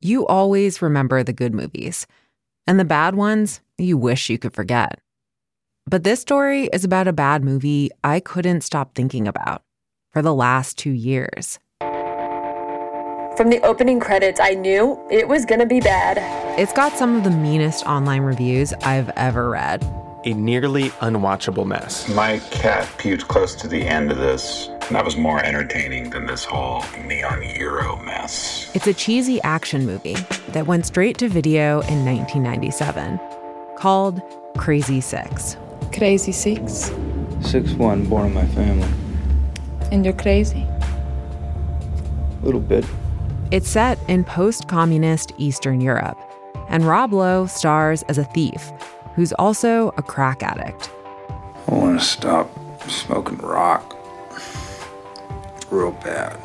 you always remember the good movies, and the bad ones you wish you could forget. But this story is about a bad movie I couldn't stop thinking about for the last two years. From the opening credits, I knew it was gonna be bad. It's got some of the meanest online reviews I've ever read. A nearly unwatchable mess. My cat puked close to the end of this, and that was more entertaining than this whole neon euro mess. It's a cheesy action movie that went straight to video in 1997 called Crazy Six. Crazy Six? Six one, born in my family. And you're crazy? A little bit. It's set in post communist Eastern Europe, and Rob Lowe stars as a thief who's also a crack addict. I want to stop smoking rock. Real bad.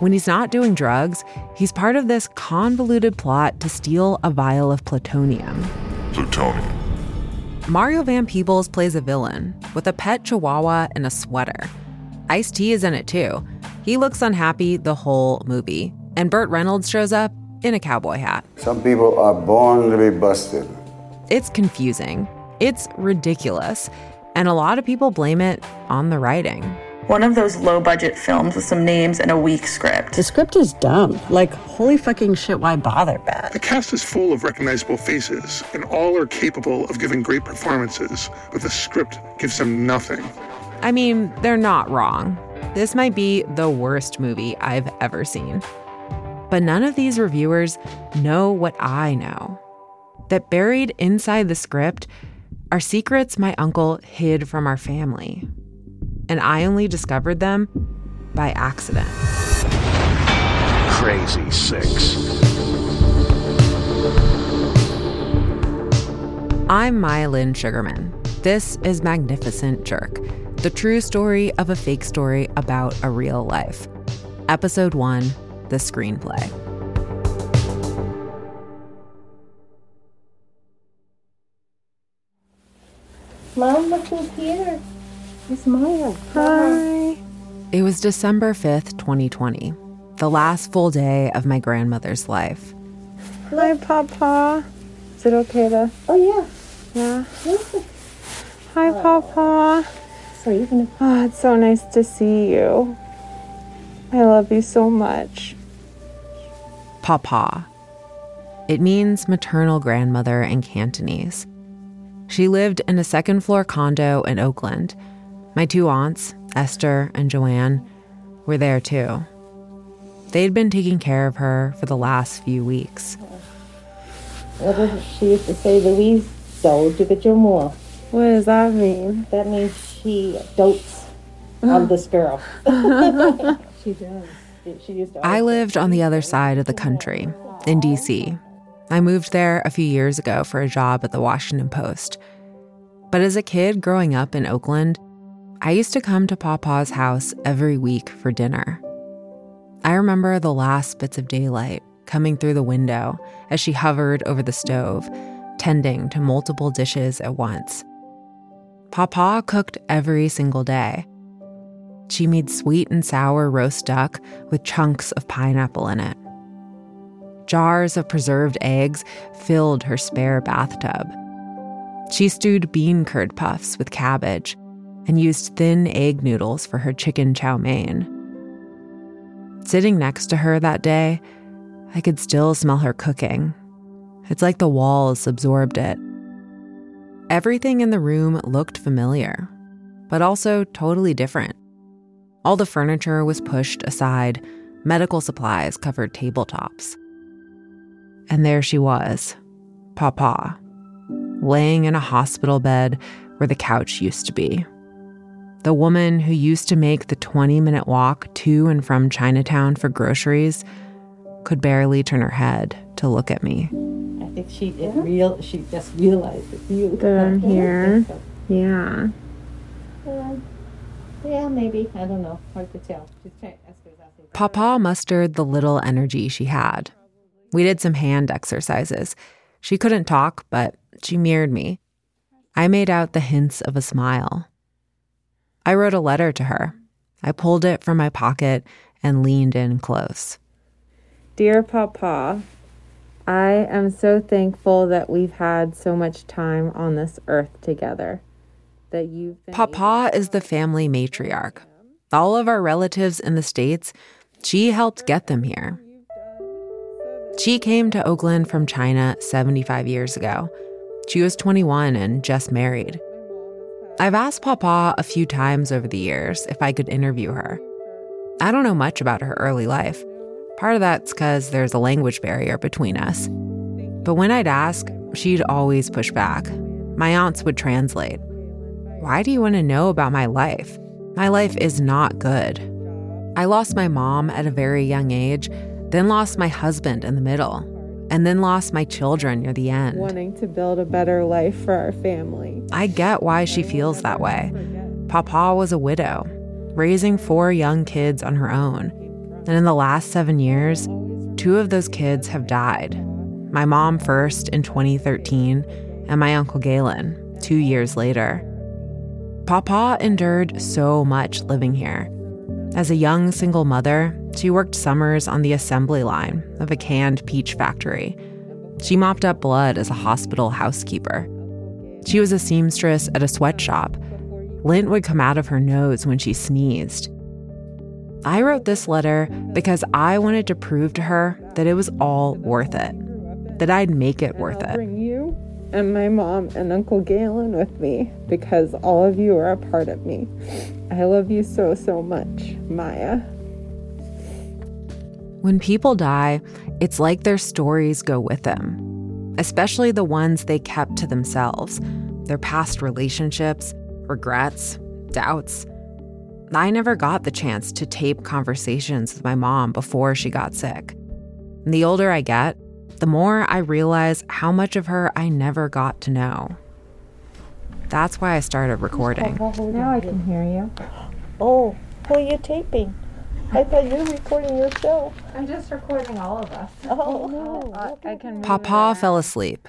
When he's not doing drugs, he's part of this convoluted plot to steal a vial of plutonium. Plutonium. Mario Van Peebles plays a villain with a pet chihuahua and a sweater. Ice-T is in it too. He looks unhappy the whole movie, and Burt Reynolds shows up in a cowboy hat. Some people are born to be busted. It's confusing. It's ridiculous. And a lot of people blame it on the writing. One of those low budget films with some names and a weak script. The script is dumb. Like, holy fucking shit, why bother, Bad? The cast is full of recognizable faces, and all are capable of giving great performances, but the script gives them nothing. I mean, they're not wrong. This might be the worst movie I've ever seen. But none of these reviewers know what I know that buried inside the script are secrets my uncle hid from our family. And I only discovered them by accident. Crazy Six. I'm Maya Lynn Sugarman. This is Magnificent Jerk, the true story of a fake story about a real life. Episode 1 the screenplay. Mom, look who's here. It's Maya. Hi. It was December 5th, 2020, the last full day of my grandmother's life. Hi, Popo. Is it okay to? Oh, yeah. Yeah. Hi, Popo. So you're gonna. Oh, it's so nice to see you. I love you so much. Popo. It means maternal grandmother in Cantonese. She lived in a second floor condo in Oakland. My two aunts, Esther and Joanne, were there too. They'd been taking care of her for the last few weeks. What does she used to say, Louise? Don't get your more. What does that mean? That means she dotes on this girl. she does. She used to I lived on the other side of the country, in DC. I moved there a few years ago for a job at the Washington Post. But as a kid growing up in Oakland, I used to come to Popo's house every week for dinner. I remember the last bits of daylight coming through the window as she hovered over the stove, tending to multiple dishes at once. Popo cooked every single day. She made sweet and sour roast duck with chunks of pineapple in it. Jars of preserved eggs filled her spare bathtub. She stewed bean curd puffs with cabbage and used thin egg noodles for her chicken chow mein. Sitting next to her that day, I could still smell her cooking. It's like the walls absorbed it. Everything in the room looked familiar, but also totally different. All the furniture was pushed aside, medical supplies covered tabletops. And there she was, Popo, laying in a hospital bed where the couch used to be. The woman who used to make the 20 minute walk to and from Chinatown for groceries could barely turn her head to look at me. I think she it real. She just realized it's you. That I'm here. Yeah. Uh, yeah, maybe. I don't know. Hard to tell. Just try, Esther's asking. Popo mustered the little energy she had. We did some hand exercises. She couldn't talk, but she mirrored me. I made out the hints of a smile. I wrote a letter to her. I pulled it from my pocket and leaned in close. Dear Popo, I am so thankful that we've had so much time on this earth together. That you've been Popo is the family matriarch. All of our relatives in the States, she helped get them here. She came to Oakland from China 75 years ago. She was 21 and just married. I've asked Popo a few times over the years if I could interview her. I don't know much about her early life. Part of that's because there's a language barrier between us. But when I'd ask, she'd always push back. My aunts would translate. Why do you want to know about my life? My life is not good. I lost my mom at a very young age, then lost my husband in the middle, and then lost my children near the end. wanting to build a better life for our family. I get why she feels that way. Popo was a widow, raising four young kids on her own. And in the last seven years, two of those kids have died. My mom first in 2013, and my Uncle Galen two years later. Popo endured so much living here. As a young single mother, she worked summers on the assembly line of a canned peach factory. She mopped up blood as a hospital housekeeper. She was a seamstress at a sweatshop. Lint would come out of her nose when she sneezed. I wrote this letter because I wanted to prove to her that it was all worth it, that I'd make it worth it. And my mom and Uncle Galen with me because all of you are a part of me. I love you so, so much, Maya. When people die, it's like their stories go with them, especially the ones they kept to themselves their past relationships, regrets, doubts. I never got the chance to tape conversations with my mom before she got sick. And the older I get, the more I realize how much of her I never got to know. That's why I started recording. Now I can hear you. Oh, who are you taping? I thought you were recording yourself. I'm just recording all of us. Oh, oh no. Uh, I can Popo fell asleep.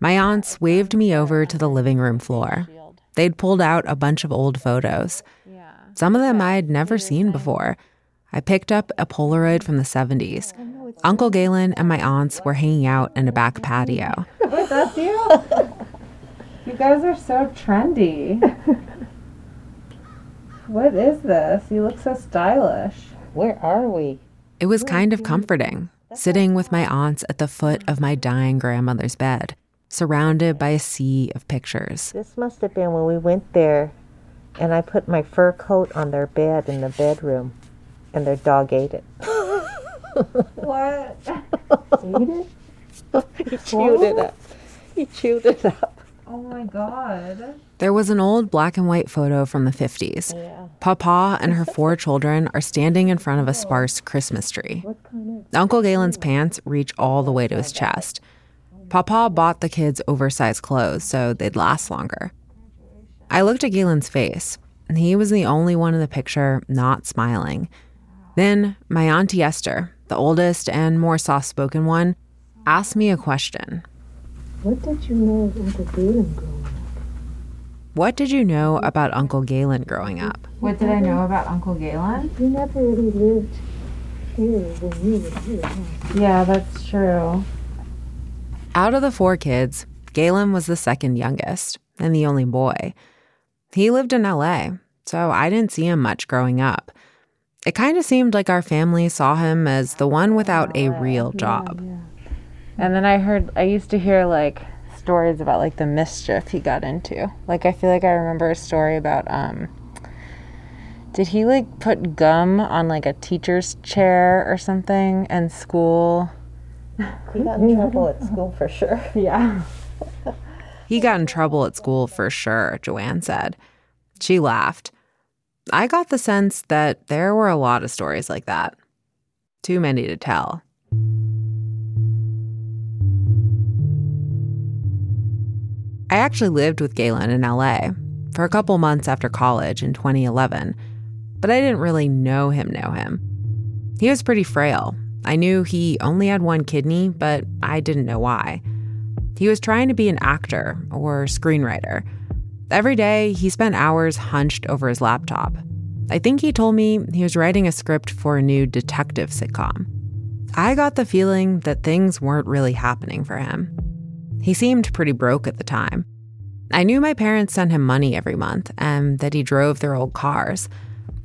My aunts waved me over to the living room floor. They'd pulled out a bunch of old photos. Some of them I had never seen before. I picked up a Polaroid from the 70s. Uncle Galen and my aunts were hanging out in a back patio. That's you. you guys are so trendy. what is this? You look so stylish. Where are we? It was kind of comforting, sitting with my aunts at the foot of my dying grandmother's bed, surrounded by a sea of pictures. This must have been when we went there and I put my fur coat on their bed in the bedroom and their dog ate it. What? Eat it? he chewed it up. He chewed it up. Oh my god. There was an old black and white photo from the 50s. Yeah. Popo and her four children are standing in front of a sparse Christmas tree. Uncle Galen's pants reach all the way to his chest. Popo bought the kids oversized clothes so they'd last longer. I looked at Galen's face, and he was the only one in the picture not smiling. Then my Auntie Esther, the oldest and more soft spoken one, asked me a question. What did you know of Uncle Galen growing up? What did you know about Uncle Galen growing up? What did I know about Uncle Galen? You never really lived here when you were here. huh? Yeah, that's true. Out of the four kids, Galen was the second youngest and the only boy. He lived in LA, so I didn't see him much growing up. It kind of seemed like our family saw him as the one without a real job. And then I heard, I used to hear like stories about like the mischief he got into. Like I feel like I remember a story about um did he like put gum on like a teacher's chair or something in school? He got in trouble at school for sure. Yeah. He got in trouble at school for sure, Joanne said. She laughed. I got the sense that there were a lot of stories like that. Too many to tell. I actually lived with Galen in LA for a couple months after college in 2011, but I didn't really know him know him. He was pretty frail. I knew he only had one kidney, but I didn't know why. He was trying to be an actor or screenwriter. Every day, he spent hours hunched over his laptop. I think he told me he was writing a script for a new detective sitcom. I got the feeling that things weren't really happening for him. He seemed pretty broke at the time. I knew my parents sent him money every month and that he drove their old cars.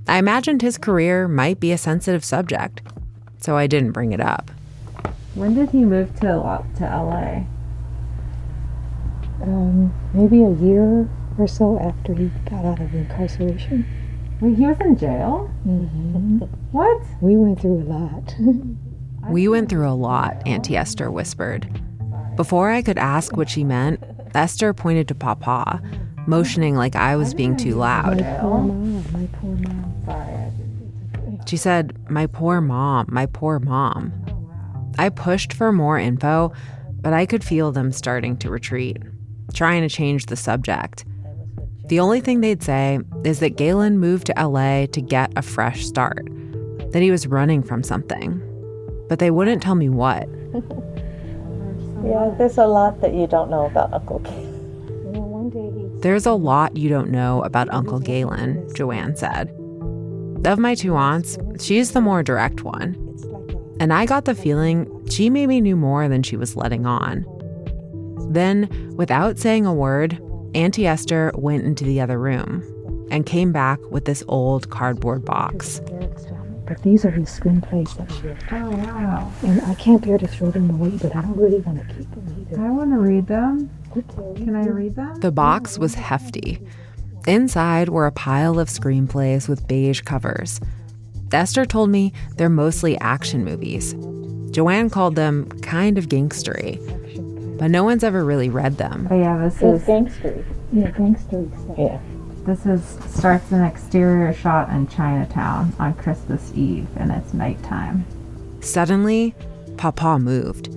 I imagined his career might be a sensitive subject, so I didn't bring it up. When did he move to to LA? Um, maybe a year or so after he got out of incarceration. Wait, he was in jail? Mm-hmm. What? We went through a lot. We went through a lot, Auntie Esther whispered. Before I could ask what she meant, Esther pointed to Popo, motioning like I was being too loud. My poor mom, my poor mom. Sorry. She said, My poor mom, my poor mom. I pushed for more info, but I could feel them starting to retreat, trying to change the subject. The only thing they'd say is that Galen moved to LA to get a fresh start, that he was running from something. But they wouldn't tell me what. Yeah, there's a lot that you don't know about Uncle Galen. You know, one day he There's a lot you don't know about Uncle Galen, Joanne said. Of my two aunts, she's the more direct one. And I got the feeling she maybe knew more than she was letting on. Then, without saying a word, Auntie Esther went into the other room and came back with this old cardboard box. But these are his screenplays that are here. Oh wow. And I can't bear to throw them away, but I don't really want to keep them either. I want to read them. Can I read them? The box was hefty. Inside were a pile of screenplays with beige covers. Esther told me they're mostly action movies. Joanne called them kind of gangstery, but no one's ever really read them. Oh yeah, this It's is gangstery. Yeah, gangstery stuff. Yeah. this is starts an exterior shot in Chinatown on Christmas Eve, and it's nighttime. Suddenly, Popo moved.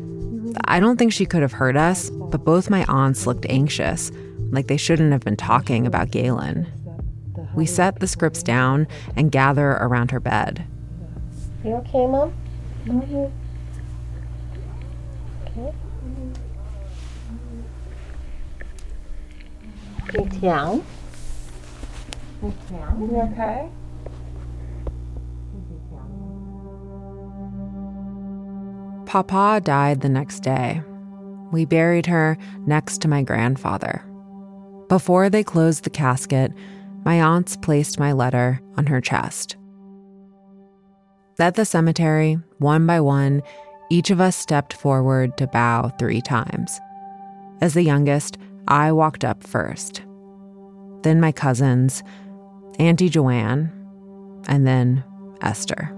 I don't think she could have heard us, but both my aunts looked anxious, like they shouldn't have been talking about Galen. We set the scripts down and gather around her bed. You okay, Mom? Okay. Okay, Tiang. You okay? Popo died the next day. We buried her next to my grandfather. Before they closed the casket, my aunts placed my letter on her chest. At the cemetery, one by one, each of us stepped forward to bow three times. As the youngest, I walked up first. Then my cousins, Auntie Joanne, and then Esther.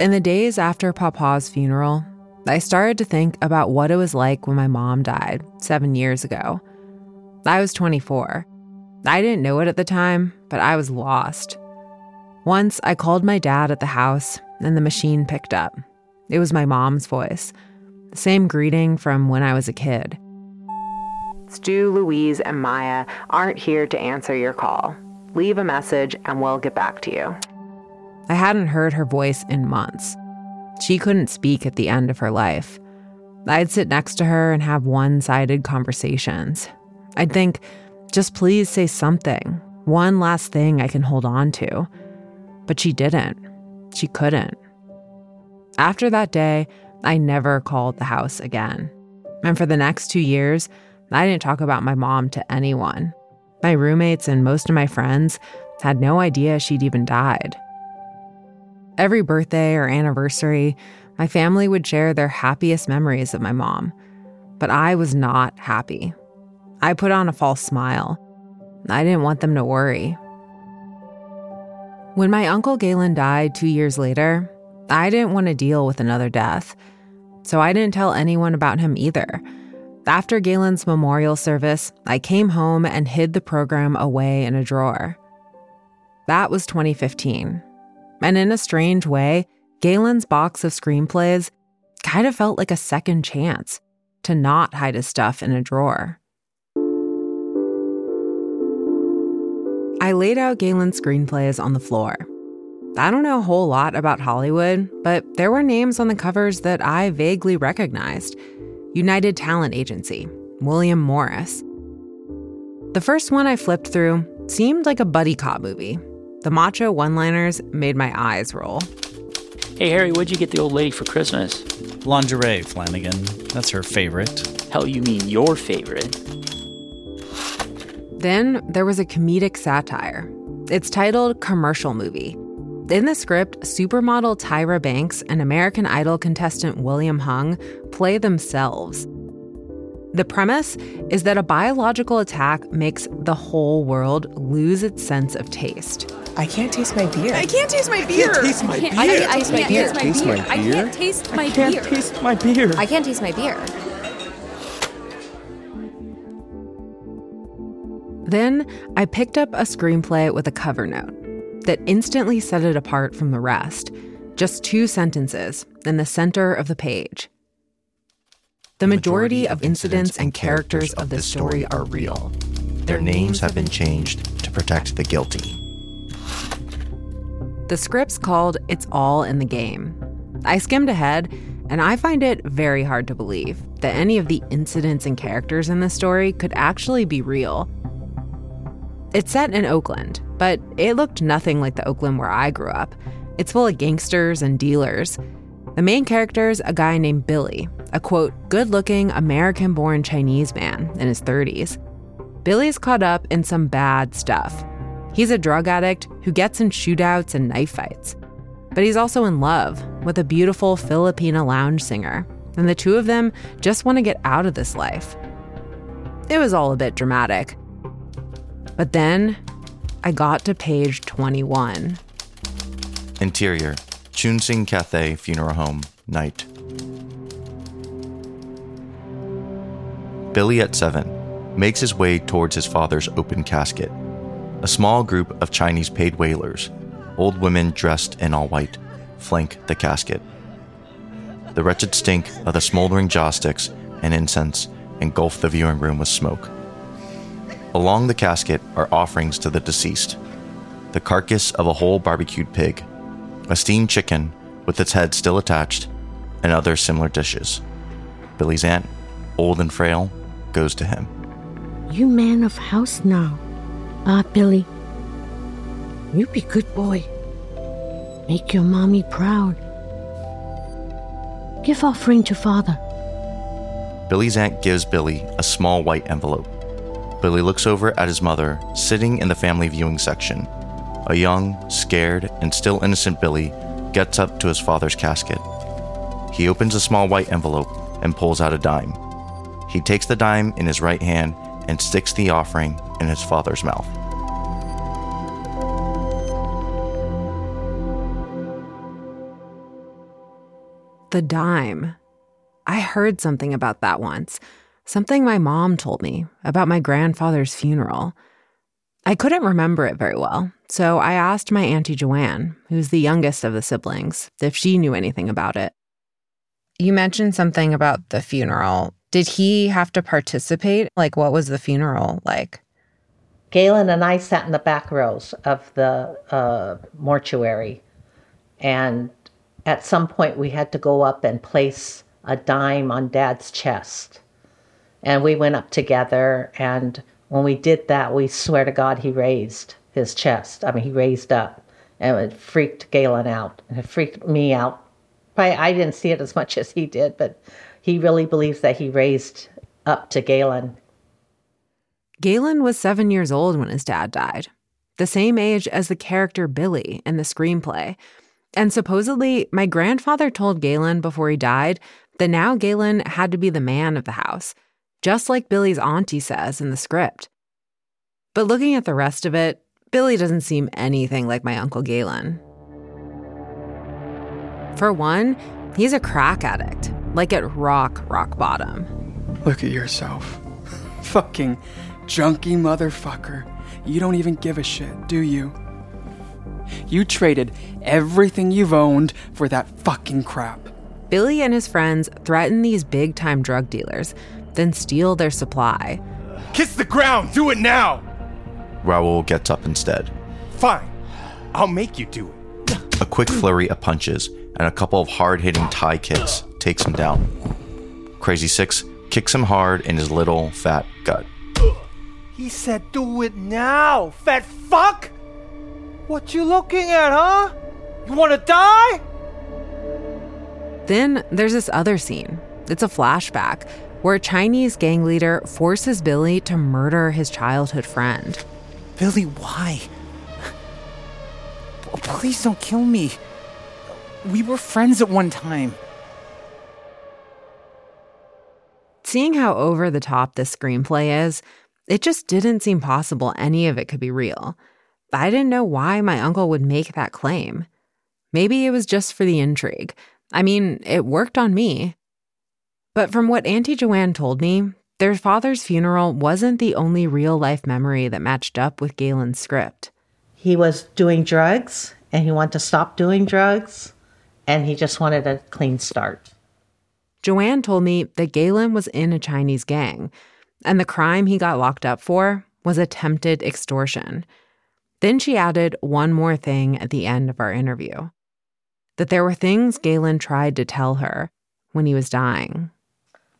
In the days after Popo's funeral, I started to think about what it was like when my mom died seven years ago. I was 24. I didn't know it at the time, but I was lost. Once I called my dad at the house, and the machine picked up. It was my mom's voice, the same greeting from when I was a kid. Stu, Louise, and Maya aren't here to answer your call. Leave a message and we'll get back to you. I hadn't heard her voice in months. She couldn't speak at the end of her life. I'd sit next to her and have one sided conversations. I'd think, just please say something, one last thing I can hold on to. But she didn't. She couldn't. After that day, I never called the house again. And for the next two years, I didn't talk about my mom to anyone. My roommates and most of my friends had no idea she'd even died. Every birthday or anniversary, my family would share their happiest memories of my mom. But I was not happy. I put on a false smile. I didn't want them to worry. When my uncle Galen died two years later, I didn't want to deal with another death. So I didn't tell anyone about him either. After Galen's memorial service, I came home and hid the program away in a drawer. That was 2015. And in a strange way, Galen's box of screenplays kind of felt like a second chance to not hide his stuff in a drawer. I laid out Galen's screenplays on the floor. I don't know a whole lot about Hollywood, but there were names on the covers that I vaguely recognized United Talent Agency, William Morris. The first one I flipped through seemed like a buddy cop movie. The macho one liners made my eyes roll. Hey, Harry, what'd you get the old lady for Christmas? Lingerie, Flanagan. That's her favorite. Hell, you mean your favorite? Then there was a comedic satire. It's titled Commercial Movie. In the script, supermodel Tyra Banks and American Idol contestant William Hung play themselves. The premise is that a biological attack makes the whole world lose its sense of taste. I can't taste my beer. I can't taste my beer. I can't taste my beer. I can't taste my beer. I can't taste my I can't taste my beer. I can't taste my beer. Then I picked up a screenplay with a cover note that instantly set it apart from the rest. Just two sentences in the center of the page. The majority of incidents and characters of this story are real. Their names have been changed to protect the guilty. The script's called It's All in the Game. I skimmed ahead, and I find it very hard to believe that any of the incidents and characters in this story could actually be real. It's set in Oakland, but it looked nothing like the Oakland where I grew up. It's full of gangsters and dealers. The main character's a guy named Billy, a quote, good looking American born Chinese man in his 30s. Billy's caught up in some bad stuff. He's a drug addict who gets in shootouts and knife fights. But he's also in love with a beautiful Filipina lounge singer, and the two of them just want to get out of this life. It was all a bit dramatic. But then I got to page 21. Interior Chunsing Cathay Funeral Home, night. Billy at 7 makes his way towards his father's open casket. A small group of Chinese paid wailers, old women dressed in all white, flank the casket. The wretched stink of the smoldering joss sticks and incense engulf the viewing room with smoke. Along the casket are offerings to the deceased the carcass of a whole barbecued pig, a steamed chicken with its head still attached, and other similar dishes. Billy's aunt, old and frail, goes to him. You man of house now. Ah, Billy. You be good boy. Make your mommy proud. Give offering to father. Billy's aunt gives Billy a small white envelope. Billy looks over at his mother, sitting in the family viewing section. A young, scared, and still innocent Billy gets up to his father's casket. He opens a small white envelope and pulls out a dime. He takes the dime in his right hand and sticks the offering in his father's mouth. The dime. I heard something about that once. Something my mom told me about my grandfather's funeral. I couldn't remember it very well, so I asked my Auntie Joanne, who's the youngest of the siblings, if she knew anything about it. You mentioned something about the funeral. Did he have to participate? Like, what was the funeral like? Galen and I sat in the back rows of the uh, mortuary, and at some point we had to go up and place a dime on Dad's chest. And we went up together, and when we did that, we swear to God he raised his chest. I mean, he raised up, and it freaked Galen out, and it freaked me out. Probably I didn't see it as much as he did, but he really believes that he raised up to Galen. Galen was seven years old when his dad died, the same age as the character Billy in the screenplay. And supposedly, my grandfather told Galen before he died that now Galen had to be the man of the house, just like Billy's auntie says in the script. But looking at the rest of it, Billy doesn't seem anything like my Uncle Galen. For one, he's a crack addict, like at rock, rock bottom. Look at yourself. Fucking junky motherfucker. You don't even give a shit, do you? You traded everything you've owned for that fucking crap. Billy and his friends threaten these big time drug dealers, then steal their supply. Kiss the ground! Do it now! Raoul gets up instead. Fine. I'll make you do it. A quick flurry of punches and a couple of hard hitting Thai kicks takes him down. Crazy Six kicks him hard in his little, fat gut. He said do it now, fat fuck! What you looking at, huh? You wanna die? Then there's this other scene. It's a flashback where a Chinese gang leader forces Billy to murder his childhood friend. Billy, why? Please don't kill me. We were friends at one time. Seeing how over the top this screenplay is, it just didn't seem possible any of it could be real. I didn't know why my uncle would make that claim. Maybe it was just for the intrigue. I mean, it worked on me. But from what Auntie Joanne told me, their father's funeral wasn't the only real life memory that matched up with Galen's script. He was doing drugs and he wanted to stop doing drugs and he just wanted a clean start. Joanne told me that Galen was in a Chinese gang, and the crime he got locked up for was attempted extortion. Then she added one more thing at the end of our interview that there were things Galen tried to tell her when he was dying.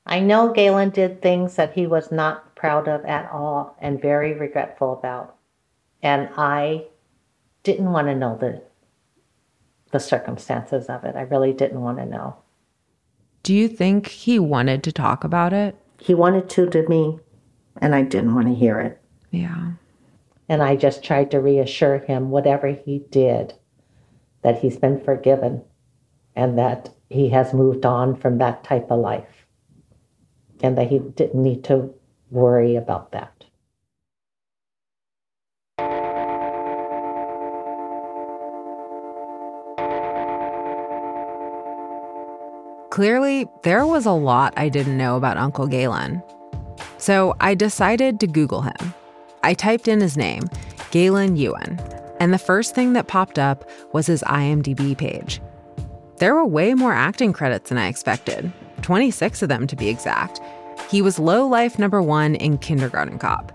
I know Galen did things that he was not proud of at all and very regretful about. And I didn't want to know the the circumstances of it. I really didn't want to know. Do you think he wanted to talk about it? He wanted to to me, and I didn't want to hear it. Yeah. And I just tried to reassure him, whatever he did, that he's been forgiven and that he has moved on from that type of life and that he didn't need to worry about that. Clearly, there was a lot I didn't know about Uncle Galen. So I decided to Google him. I typed in his name, Galen Yuen, and the first thing that popped up was his IMDb page. There were way more acting credits than I expected 26 of them to be exact. He was low life number one in Kindergarten Cop.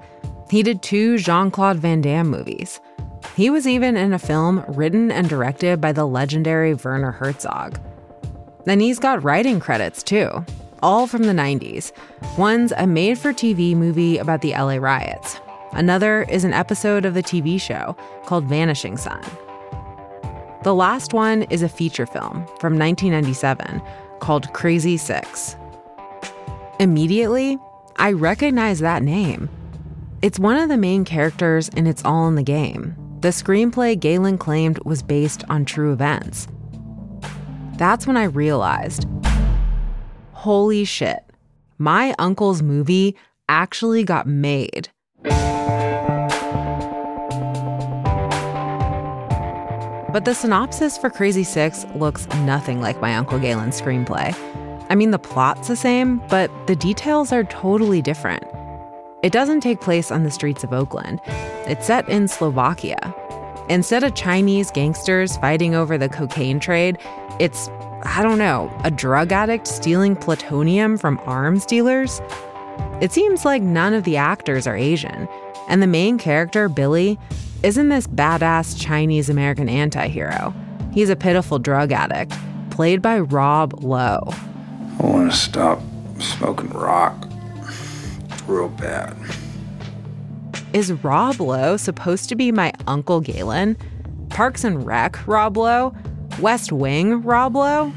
He did two Jean Claude Van Damme movies. He was even in a film written and directed by the legendary Werner Herzog. Then he's got writing credits too, all from the 90s. One's a made for TV movie about the LA riots, another is an episode of the TV show called Vanishing Son. The last one is a feature film from 1997 called Crazy Six. Immediately, I recognize that name. It's one of the main characters in It's All in the Game, the screenplay Galen claimed was based on true events. That's when I realized holy shit, my uncle's movie actually got made. But the synopsis for Crazy Six looks nothing like my Uncle Galen's screenplay. I mean, the plot's the same, but the details are totally different. It doesn't take place on the streets of Oakland, it's set in Slovakia. Instead of Chinese gangsters fighting over the cocaine trade, it's, I don't know, a drug addict stealing plutonium from arms dealers? It seems like none of the actors are Asian, and the main character, Billy, isn't this badass Chinese American anti hero. He's a pitiful drug addict, played by Rob Lowe. I want to stop smoking rock. Real bad. Is Rob Lowe supposed to be my Uncle Galen? Parks and Rec Rob Lowe? West Wing Rob Lowe?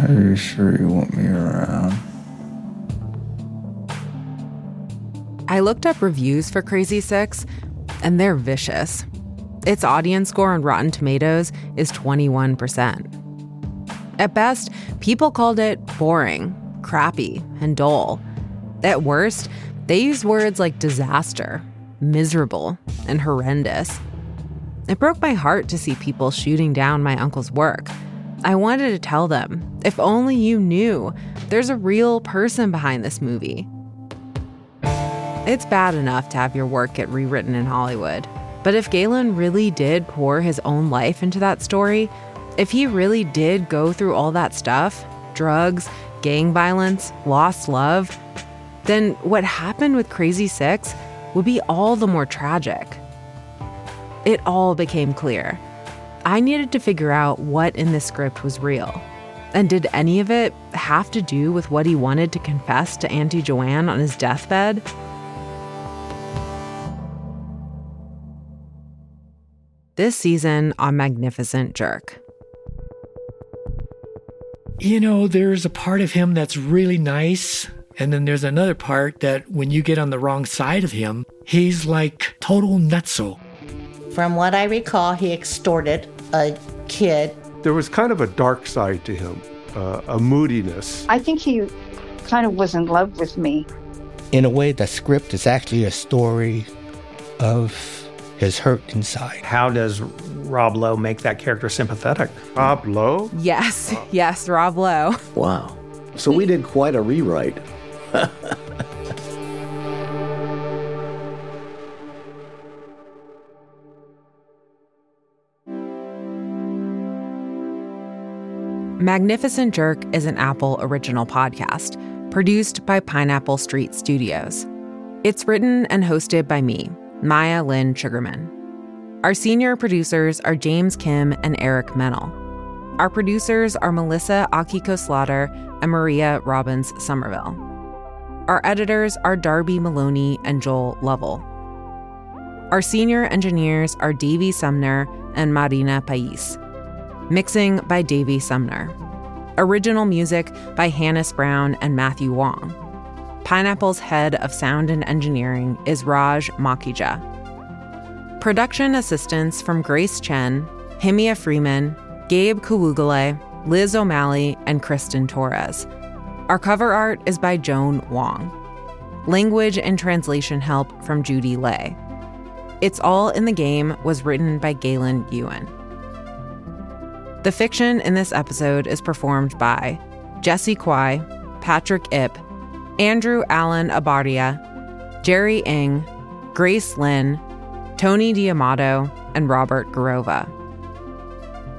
Are you sure you want me around? I looked up reviews for Crazy Six, and they're vicious. Its audience score on Rotten Tomatoes is 21%. At best, people called it boring, crappy, and dull. At worst, they used words like disaster, miserable, and horrendous. It broke my heart to see people shooting down my uncle's work. I wanted to tell them if only you knew there's a real person behind this movie. It's bad enough to have your work get rewritten in Hollywood. But if Galen really did pour his own life into that story, if he really did go through all that stuff drugs, gang violence, lost love then what happened with Crazy Six would be all the more tragic. It all became clear. I needed to figure out what in this script was real. And did any of it have to do with what he wanted to confess to Auntie Joanne on his deathbed? This season on Magnificent Jerk. You know, there's a part of him that's really nice. And then there's another part that when you get on the wrong side of him, he's like total nutso. From what I recall, he extorted a kid. There was kind of a dark side to him, uh, a moodiness. I think he kind of was in love with me. In a way, the script is actually a story of his hurt inside. How does Rob Lowe make that character sympathetic? Rob Lowe? Yes, yes, Rob Lowe. Wow. So we did quite a rewrite. Magnificent Jerk is an Apple original podcast produced by Pineapple Street Studios. It's written and hosted by me, Maya Lynn Sugarman. Our senior producers are James Kim and Eric Mennel. Our producers are Melissa Akiko Slaughter and Maria Robbins Somerville. Our editors are Darby Maloney and Joel Lovell. Our senior engineers are Davy Sumner and Marina Pais. Mixing by Davy Sumner. Original music by Hannes Brown and Matthew Wong. Pineapple's head of sound and engineering is Raj Makhija. Production assistance from Grace Chen, Himia Freeman, Gabe Kawugale, Liz O'Malley, and Kristen Torres. Our cover art is by Joan Wong. Language and translation help from Judy Lay. It's All in the Game was written by Galen Yuen. The fiction in this episode is performed by Jesse Kwai, Patrick Ip, Andrew Allen Abadia, Jerry Ng, Grace Lynn, Tony Diamato, and Robert Garova.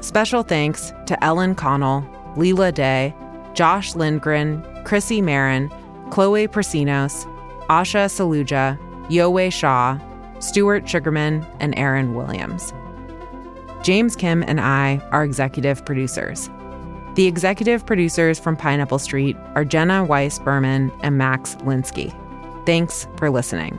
Special thanks to Ellen Connell, Leela Day, Josh Lindgren, Chrissy Marin, Chloe Prasinos, Asha Saluja, Yowei Shaw, Stuart Sugarman, and Aaron Williams. James Kim and I are executive producers. The executive producers from Pineapple Street are Jenna Weiss Berman and Max Linsky. Thanks for listening.